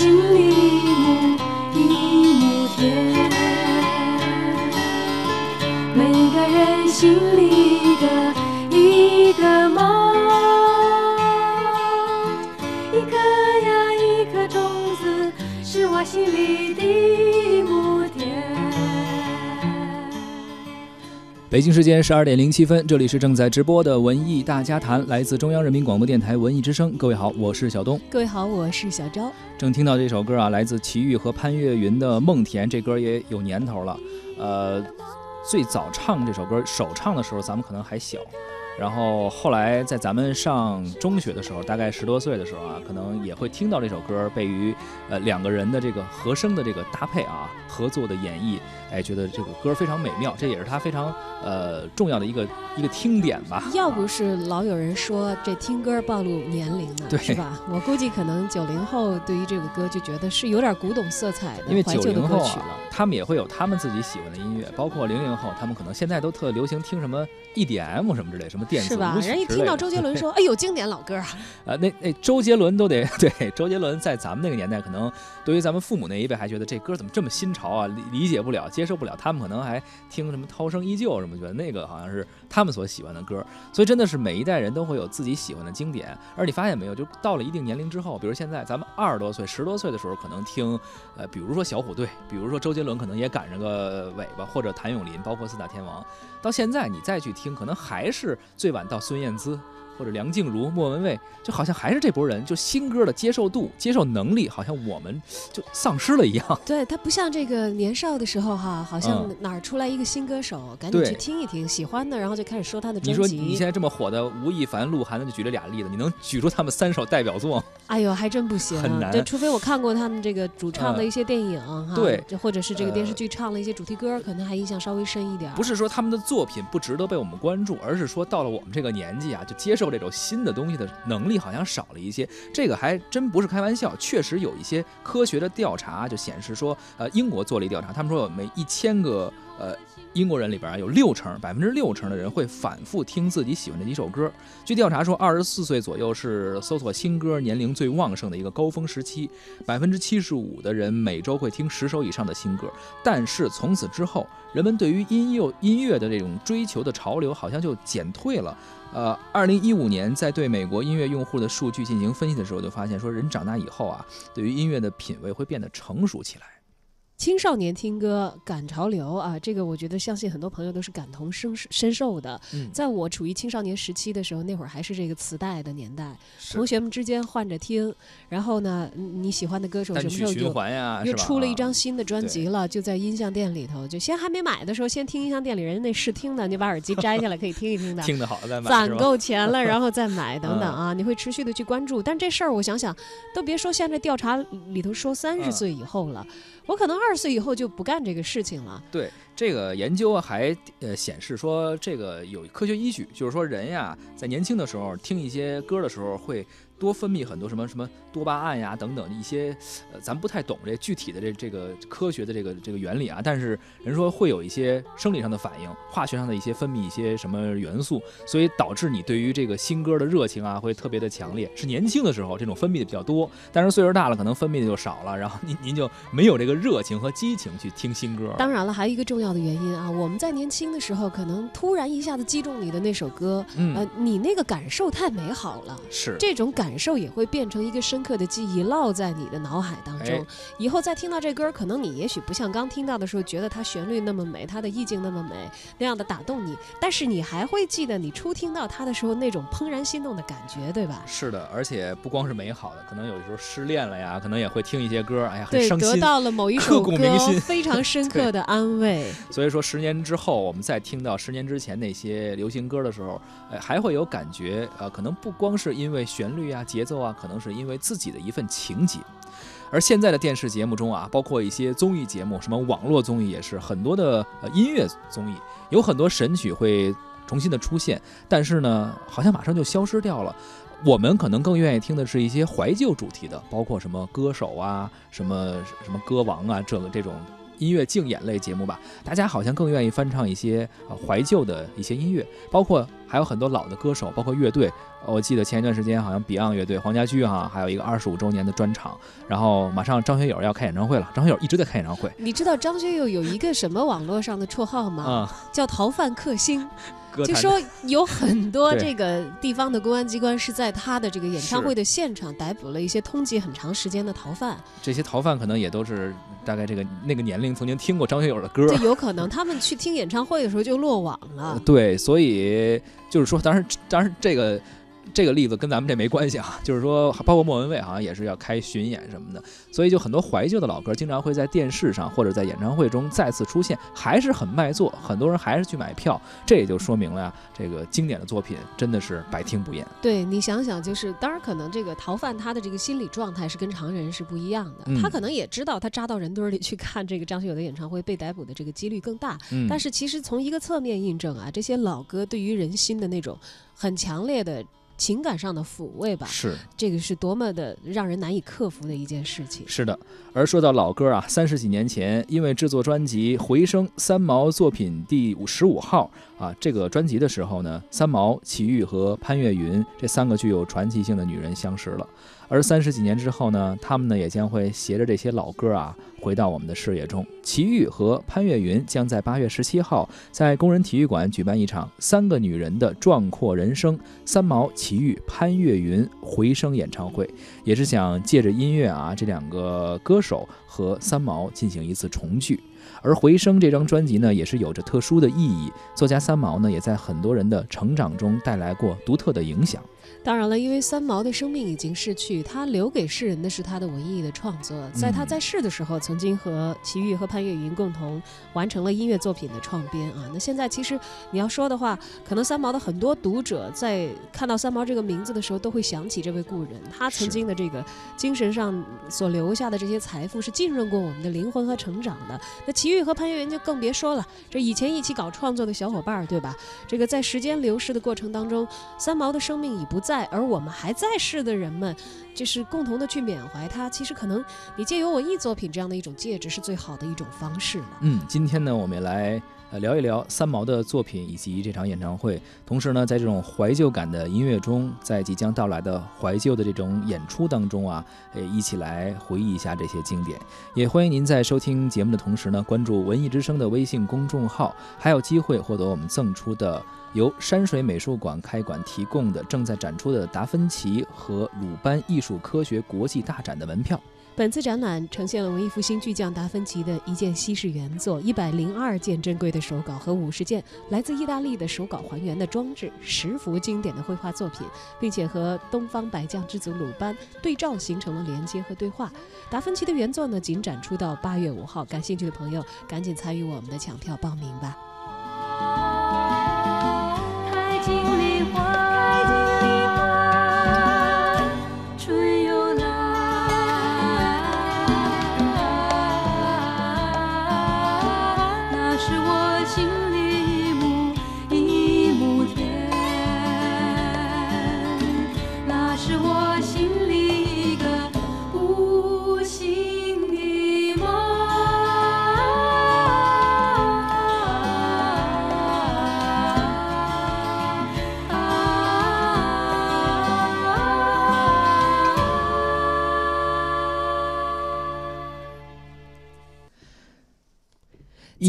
心里。北京时间十二点零七分，这里是正在直播的文艺大家谈，来自中央人民广播电台文艺之声。各位好，我是小东。各位好，我是小昭。正听到这首歌啊，来自齐豫和潘越云的《梦田》，这歌也有年头了。呃，最早唱这首歌首唱的时候，咱们可能还小。然后后来在咱们上中学的时候，大概十多岁的时候啊，可能也会听到这首歌，被于呃两个人的这个和声的这个搭配啊，合作的演绎。哎，觉得这个歌非常美妙，这也是他非常呃重要的一个一个听点吧。要不是老有人说这听歌暴露年龄呢，是吧？我估计可能九零后对于这个歌就觉得是有点古董色彩的，因为九零后啊，他们也会有他们自己喜欢的音乐，包括零零后，他们可能现在都特流行听什么 EDM 什么之类，什么电子是吧？人一听到周杰伦说，哎呦，经典老歌啊！啊，那那周杰伦都得 对，周杰伦在咱们那个年代，可能对于咱们父母那一辈还觉得这歌怎么这么新潮啊，理理解不了。接受不了，他们可能还听什么《涛声依旧》什么，觉得那个好像是他们所喜欢的歌。所以真的是每一代人都会有自己喜欢的经典。而你发现没有，就到了一定年龄之后，比如现在咱们二十多岁、十多岁的时候，可能听呃，比如说小虎队，比如说周杰伦，可能也赶上个尾巴，或者谭咏麟，包括四大天王。到现在你再去听，可能还是最晚到孙燕姿。或者梁静茹、莫文蔚，就好像还是这波人，就新歌的接受度、接受能力，好像我们就丧失了一样。对他不像这个年少的时候哈，好像哪儿出来一个新歌手，赶紧去听一听，喜欢的，然后就开始说他的专辑。你说你现在这么火的吴亦凡、鹿晗那，就举了俩例子，你能举出他们三首代表作？哎呦，还真不行，很难。对除非我看过他们这个主唱的一些电影哈，对，就或者是这个电视剧唱了一些主题歌，可能还印象稍微深一点。不是说他们的作品不值得被我们关注，而是说到了我们这个年纪啊，就接受这种新的东西。的能力好像少了一些，这个还真不是开玩笑，确实有一些科学的调查就显示说，呃，英国做了一调查，他们说每一千个呃英国人里边啊，有六成，百分之六成的人会反复听自己喜欢的几首歌。据调查说，二十四岁左右是搜索新歌年龄最旺盛的一个高峰时期，百分之七十五的人每周会听十首以上的新歌。但是从此之后，人们对于音乐音乐的这种追求的潮流好像就减退了。呃，二零一五年在对美国音乐用户的数据进行分析的时候，就发现说，人长大以后啊，对于音乐的品味会变得成熟起来。青少年听歌赶潮流啊，这个我觉得相信很多朋友都是感同身身受的。在我处于青少年时期的时候，那会儿还是这个磁带的年代，同学们之间换着听。然后呢，你喜欢的歌手什么时候就又出了一张新的专辑了？就在音像店里头，就先还没买的时候，先听音像店里人那试听的，你把耳机摘下来可以听一听的。听得好再买。攒够钱了，然后再买等等啊，你会持续的去关注。但这事儿我想想，都别说现在调查里头说三十岁以后了。我可能二二十岁以后就不干这个事情了。对这个研究还呃显示说，这个有科学依据，就是说人呀在年轻的时候听一些歌的时候会。多分泌很多什么什么多巴胺呀等等一些，呃，咱不太懂这具体的这这个科学的这个这个原理啊。但是人说会有一些生理上的反应，化学上的一些分泌一些什么元素，所以导致你对于这个新歌的热情啊会特别的强烈。是年轻的时候这种分泌的比较多，但是岁数大了可能分泌的就少了，然后您您就没有这个热情和激情去听新歌。当然了，还有一个重要的原因啊，我们在年轻的时候可能突然一下子击中你的那首歌，呃，你那个感受太美好了，是这种感。感受也会变成一个深刻的记忆，烙在你的脑海当中。以后再听到这歌，可能你也许不像刚听到的时候觉得它旋律那么美，它的意境那么美，那样的打动你。但是你还会记得你初听到它的时候那种怦然心动的感觉，对吧？是的，而且不光是美好的，可能有的时候失恋了呀，可能也会听一些歌，哎呀，对，得到了某一 首歌非常深 刻的安慰。所以说，十年之后我们再听到十年之前那些流行歌的时候，哎，还会有感觉。呃，可能不光是因为旋律啊、节奏啊，可能。是因为自己的一份情结，而现在的电视节目中啊，包括一些综艺节目，什么网络综艺也是很多的呃音乐综艺，有很多神曲会重新的出现，但是呢，好像马上就消失掉了。我们可能更愿意听的是一些怀旧主题的，包括什么歌手啊，什么什么歌王啊，这个这种。音乐竞演类节目吧，大家好像更愿意翻唱一些呃怀旧的一些音乐，包括还有很多老的歌手，包括乐队。我记得前一段时间好像 Beyond 乐队黄家驹哈，还有一个二十五周年的专场，然后马上张学友要开演唱会了，张学友一直在开演唱会。你知道张学友有一个什么网络上的绰号吗？啊，叫逃犯克星。就说有很多 这个地方的公安机关是在他的这个演唱会的现场逮捕了一些通缉很长时间的逃犯。这些逃犯可能也都是大概这个那个年龄曾经听过张学友的歌。对，有可能他们去听演唱会的时候就落网了。对，所以就是说，当然，当然这个。这个例子跟咱们这没关系啊，就是说，包括莫文蔚好像也是要开巡演什么的，所以就很多怀旧的老歌经常会在电视上或者在演唱会中再次出现，还是很卖座，很多人还是去买票，这也就说明了呀，这个经典的作品真的是百听不厌。对你想想，就是当然可能这个逃犯他的这个心理状态是跟常人是不一样的，他可能也知道他扎到人堆里去看这个张学友的演唱会被逮捕的这个几率更大，但是其实从一个侧面印证啊，这些老歌对于人心的那种很强烈的。情感上的抚慰吧，是这个是多么的让人难以克服的一件事情。是的，而说到老歌啊，三十几年前，因为制作专辑《回声》三毛作品第五十五号啊这个专辑的时候呢，三毛、齐豫和潘越云这三个具有传奇性的女人相识了。而三十几年之后呢，他们呢也将会携着这些老歌啊回到我们的视野中。齐豫和潘越云将在八月十七号在工人体育馆举办一场三个女人的壮阔人生——三毛、齐豫、潘越云回声演唱会，也是想借着音乐啊这两个歌手和三毛进行一次重聚。而《回声》这张专辑呢，也是有着特殊的意义。作家三毛呢，也在很多人的成长中带来过独特的影响。当然了，因为三毛的生命已经逝去，他留给世人的是他的文艺的创作。在他在世的时候，曾经和齐豫和潘越云共同完成了音乐作品的创编啊。那现在其实你要说的话，可能三毛的很多读者在看到三毛这个名字的时候，都会想起这位故人。他曾经的这个精神上所留下的这些财富，是浸润过我们的灵魂和成长的。那齐豫和潘越云就更别说了，这以前一起搞创作的小伙伴儿，对吧？这个在时间流逝的过程当中，三毛的生命已不在。而我们还在世的人们，就是共同的去缅怀他。其实可能你借由文艺作品这样的一种介质，是最好的一种方式了。嗯，今天呢，我们来呃聊一聊三毛的作品以及这场演唱会。同时呢，在这种怀旧感的音乐中，在即将到来的怀旧的这种演出当中啊，呃，一起来回忆一下这些经典。也欢迎您在收听节目的同时呢，关注文艺之声的微信公众号，还有机会获得我们赠出的。由山水美术馆开馆提供的正在展出的达芬奇和鲁班艺术科学国际大展的门票。本次展览呈现了文艺复兴巨匠达芬奇的一件稀世原作、一百零二件珍贵的手稿和五十件来自意大利的手稿还原的装置，十幅经典的绘画作品，并且和东方白将之祖鲁班对照形成了连接和对话。达芬奇的原作呢，仅展出到八月五号，感兴趣的朋友赶紧参与我们的抢票报名吧。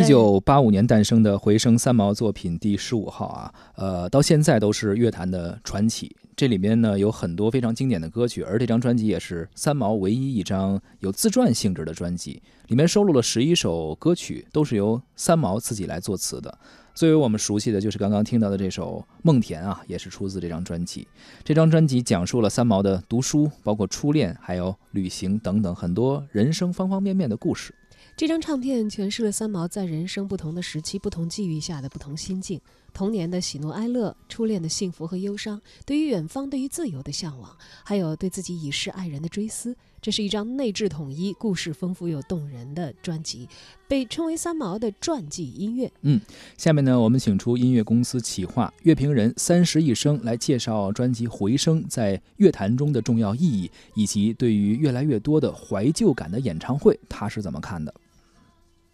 一九八五年诞生的《回声》三毛作品第十五号啊，呃，到现在都是乐坛的传奇。这里面呢有很多非常经典的歌曲，而这张专辑也是三毛唯一一张有自传性质的专辑，里面收录了十一首歌曲，都是由三毛自己来作词的。最为我们熟悉的就是刚刚听到的这首《梦田》啊，也是出自这张专辑。这张专辑讲述了三毛的读书、包括初恋、还有旅行等等很多人生方方面面的故事。这张唱片诠释了三毛在人生不同的时期、不同际遇下的不同心境：童年的喜怒哀乐，初恋的幸福和忧伤，对于远方、对于自由的向往，还有对自己已逝爱人的追思。这是一张内置统一、故事丰富又动人的专辑，被称为三毛的传记音乐。嗯，下面呢，我们请出音乐公司企划、乐评人三十一生来介绍专辑《回声》在乐坛中的重要意义，以及对于越来越多的怀旧感的演唱会，他是怎么看的？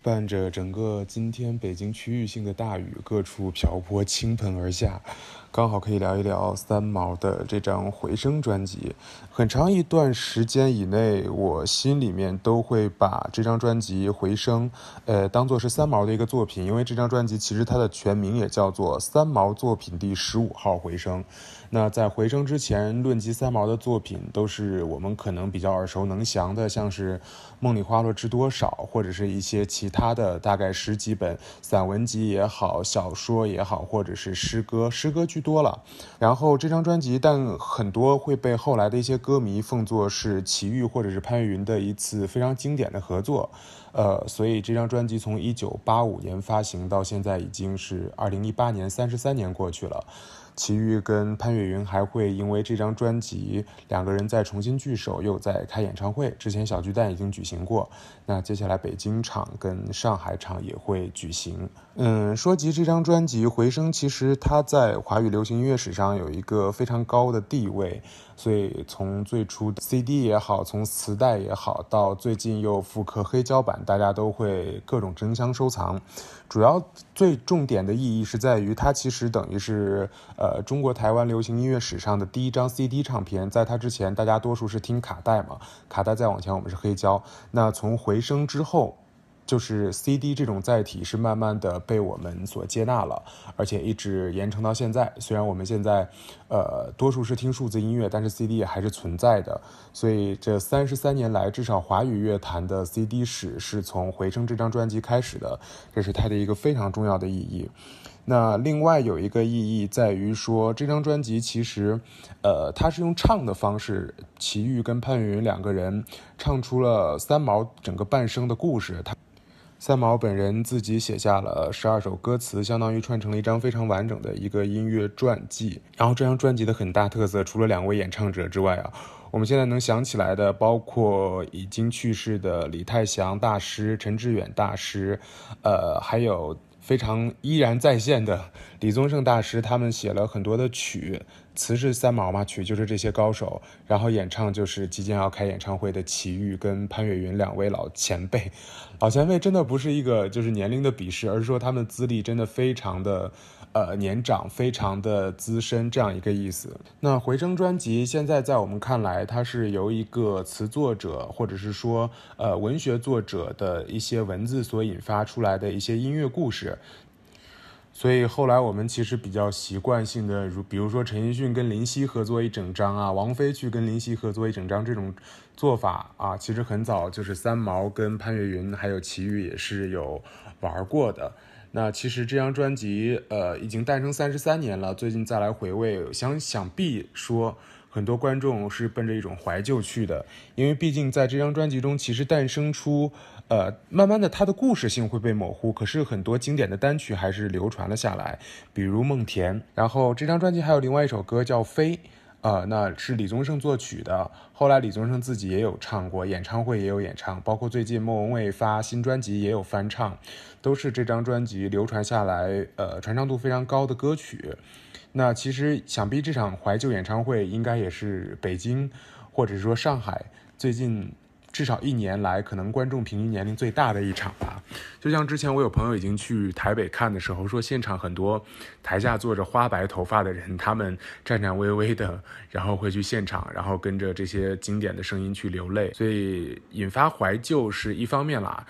伴着整个今天北京区域性的大雨，各处瓢泼倾盆而下，刚好可以聊一聊三毛的这张《回声》专辑。很长一段时间以内，我心里面都会把这张专辑《回声》呃当做是三毛的一个作品，因为这张专辑其实它的全名也叫做《三毛作品第十五号回声》。那在《回声》之前，论及三毛的作品，都是我们可能比较耳熟能详的，像是《梦里花落知多少》，或者是一些其他的大概十几本散文集也好，小说也好，或者是诗歌，诗歌剧多了。然后这张专辑，但很多会被后来的一些歌迷奉作是齐豫或者是潘越云的一次非常经典的合作。呃，所以这张专辑从一九八五年发行到现在已经是二零一八年，三十三年过去了。齐豫跟潘越云还会因为这张专辑，两个人再重新聚首，又在开演唱会。之前小巨蛋已经举行过，那接下来北京场跟上海场也会举行。嗯，说及这张专辑《回声》，其实它在华语流行音乐史上有一个非常高的地位。所以从最初 CD 也好，从磁带也好，到最近又复刻黑胶版，大家都会各种争相收藏。主要最重点的意义是在于，它其实等于是呃中国台湾流行音乐史上的第一张 CD 唱片。在它之前，大家多数是听卡带嘛，卡带再往前我们是黑胶。那从回声之后。就是 CD 这种载体是慢慢的被我们所接纳了，而且一直延承到现在。虽然我们现在，呃，多数是听数字音乐，但是 CD 还是存在的。所以这三十三年来，至少华语乐坛的 CD 史是从《回声》这张专辑开始的，这是它的一个非常重要的意义。那另外有一个意义在于说，这张专辑其实，呃，它是用唱的方式，齐豫跟潘越云两个人唱出了三毛整个半生的故事。他三毛本人自己写下了十二首歌词，相当于串成了一张非常完整的一个音乐传记。然后这张专辑的很大特色，除了两位演唱者之外啊，我们现在能想起来的，包括已经去世的李泰祥大师、陈志远大师，呃，还有非常依然在线的李宗盛大师，他们写了很多的曲。词是三毛嘛，曲就是这些高手，然后演唱就是即将要开演唱会的齐豫跟潘越云两位老前辈。老前辈真的不是一个就是年龄的鄙视，而是说他们资历真的非常的呃年长，非常的资深这样一个意思。那回声专辑现在在我们看来，它是由一个词作者或者是说呃文学作者的一些文字所引发出来的一些音乐故事。所以后来我们其实比较习惯性的，如比如说陈奕迅跟林夕合作一整张啊，王菲去跟林夕合作一整张这种做法啊，其实很早就是三毛跟潘越云还有齐豫也是有玩过的。那其实这张专辑呃已经诞生三十三年了，最近再来回味，想想必说。很多观众是奔着一种怀旧去的，因为毕竟在这张专辑中，其实诞生出，呃，慢慢的它的故事性会被模糊，可是很多经典的单曲还是流传了下来，比如《梦田》。然后这张专辑还有另外一首歌叫《飞》，呃，那是李宗盛作曲的，后来李宗盛自己也有唱过，演唱会也有演唱，包括最近莫文蔚发新专辑也有翻唱，都是这张专辑流传下来，呃，传唱度非常高的歌曲。那其实想必这场怀旧演唱会应该也是北京，或者说上海最近至少一年来可能观众平均年龄最大的一场吧。就像之前我有朋友已经去台北看的时候说，现场很多台下坐着花白头发的人，他们颤颤巍巍的，然后会去现场，然后跟着这些经典的声音去流泪，所以引发怀旧是一方面啦。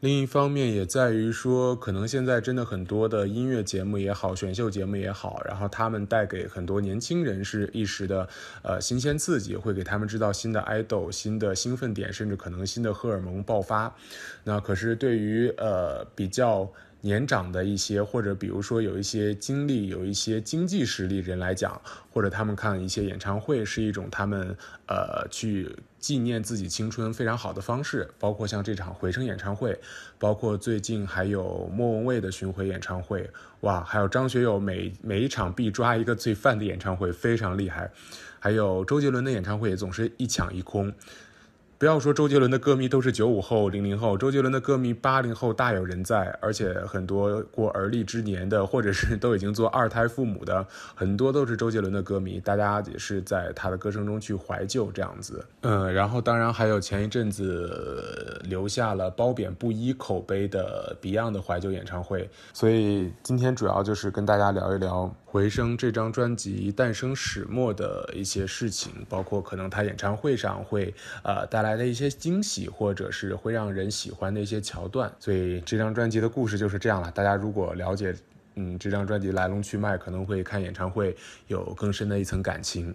另一方面也在于说，可能现在真的很多的音乐节目也好，选秀节目也好，然后他们带给很多年轻人是一时的呃新鲜刺激，会给他们制造新的爱豆、新的兴奋点，甚至可能新的荷尔蒙爆发。那可是对于呃比较。年长的一些，或者比如说有一些经历、有一些经济实力人来讲，或者他们看一些演唱会是一种他们呃去纪念自己青春非常好的方式。包括像这场回声演唱会，包括最近还有莫文蔚的巡回演唱会，哇，还有张学友每每一场必抓一个罪犯的演唱会，非常厉害。还有周杰伦的演唱会也总是一抢一空。不要说周杰伦的歌迷都是九五后、零零后，周杰伦的歌迷八零后大有人在，而且很多过而立之年的，或者是都已经做二胎父母的，很多都是周杰伦的歌迷，大家也是在他的歌声中去怀旧这样子。嗯，然后当然还有前一阵子留下了褒贬不一口碑的 Beyond 的怀旧演唱会，所以今天主要就是跟大家聊一聊《回声》这张专辑诞生始末的一些事情，包括可能他演唱会上会呃带来的一些惊喜，或者是会让人喜欢的一些桥段。所以这张专辑的故事就是这样了。大家如果了解嗯这张专辑来龙去脉，可能会看演唱会有更深的一层感情。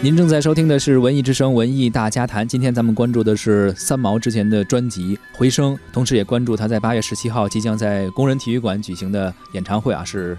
您正在收听的是《文艺之声·文艺大家谈》，今天咱们关注的是三毛之前的专辑《回声》，同时也关注他在八月十七号即将在工人体育馆举行的演唱会啊，是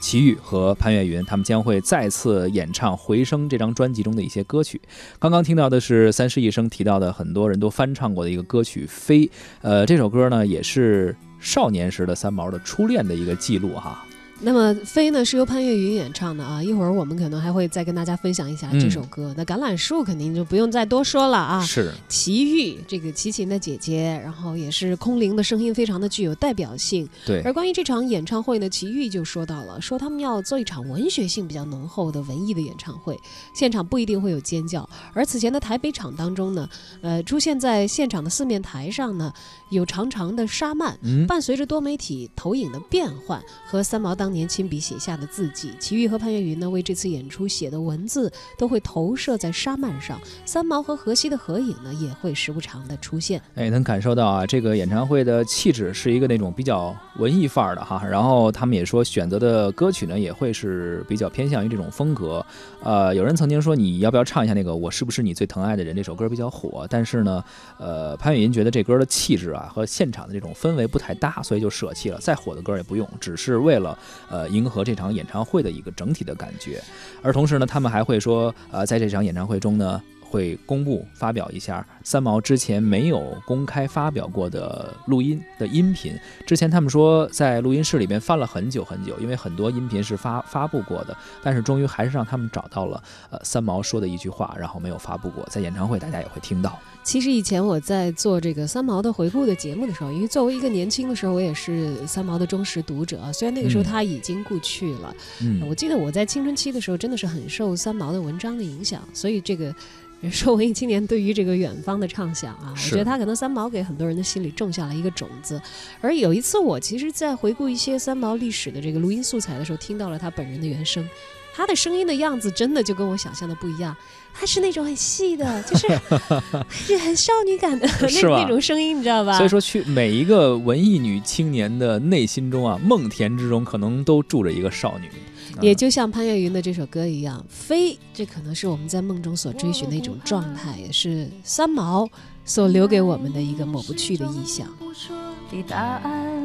齐豫和潘越云他们将会再次演唱《回声》这张专辑中的一些歌曲。刚刚听到的是三十一生提到的很多人都翻唱过的一个歌曲《飞》，呃，这首歌呢也是少年时的三毛的初恋的一个记录哈。那么飞呢是由潘越云演唱的啊，一会儿我们可能还会再跟大家分享一下这首歌。那橄榄树肯定就不用再多说了啊，是齐豫这个齐秦的姐姐，然后也是空灵的声音，非常的具有代表性。对。而关于这场演唱会呢，齐豫就说到了，说他们要做一场文学性比较浓厚的文艺的演唱会，现场不一定会有尖叫。而此前的台北场当中呢，呃，出现在现场的四面台上呢，有长长的沙幔，伴随着多媒体投影的变换和三毛当。当年亲笔写下的字迹。齐豫和潘越云呢，为这次演出写的文字都会投射在沙幔上，三毛和荷西的合影呢，也会时不常的出现。哎，能感受到啊，这个演唱会的气质是一个那种比较文艺范儿的哈。然后他们也说选择的歌曲呢，也会是比较偏向于这种风格。呃，有人曾经说你要不要唱一下那个《我是不是你最疼爱的人》这首歌比较火，但是呢，呃，潘越云觉得这歌的气质啊和现场的这种氛围不太搭，所以就舍弃了。再火的歌也不用，只是为了呃迎合这场演唱会的一个整体的感觉。而同时呢，他们还会说，呃，在这场演唱会中呢。会公布发表一下三毛之前没有公开发表过的录音的音频。之前他们说在录音室里边翻了很久很久，因为很多音频是发发布过的，但是终于还是让他们找到了呃三毛说的一句话，然后没有发布过，在演唱会大家也会听到。其实以前我在做这个三毛的回顾的节目的时候，因为作为一个年轻的时候，我也是三毛的忠实读者。虽然那个时候他已经故去了，嗯，我记得我在青春期的时候真的是很受三毛的文章的影响，所以这个。说文艺青年对于这个远方的畅想啊，我觉得他可能三毛给很多人的心里种下了一个种子。而有一次，我其实，在回顾一些三毛历史的这个录音素材的时候，听到了他本人的原声，他的声音的样子真的就跟我想象的不一样。他是那种很细的，就是是很少女感的 那那种声音，你知道吧？所以说，去每一个文艺女青年的内心中啊，梦田之中可能都住着一个少女。也就像潘越云的这首歌一样，飞，这可能是我们在梦中所追寻的一种状态，也是三毛所留给我们的一个抹不去的意象。的答案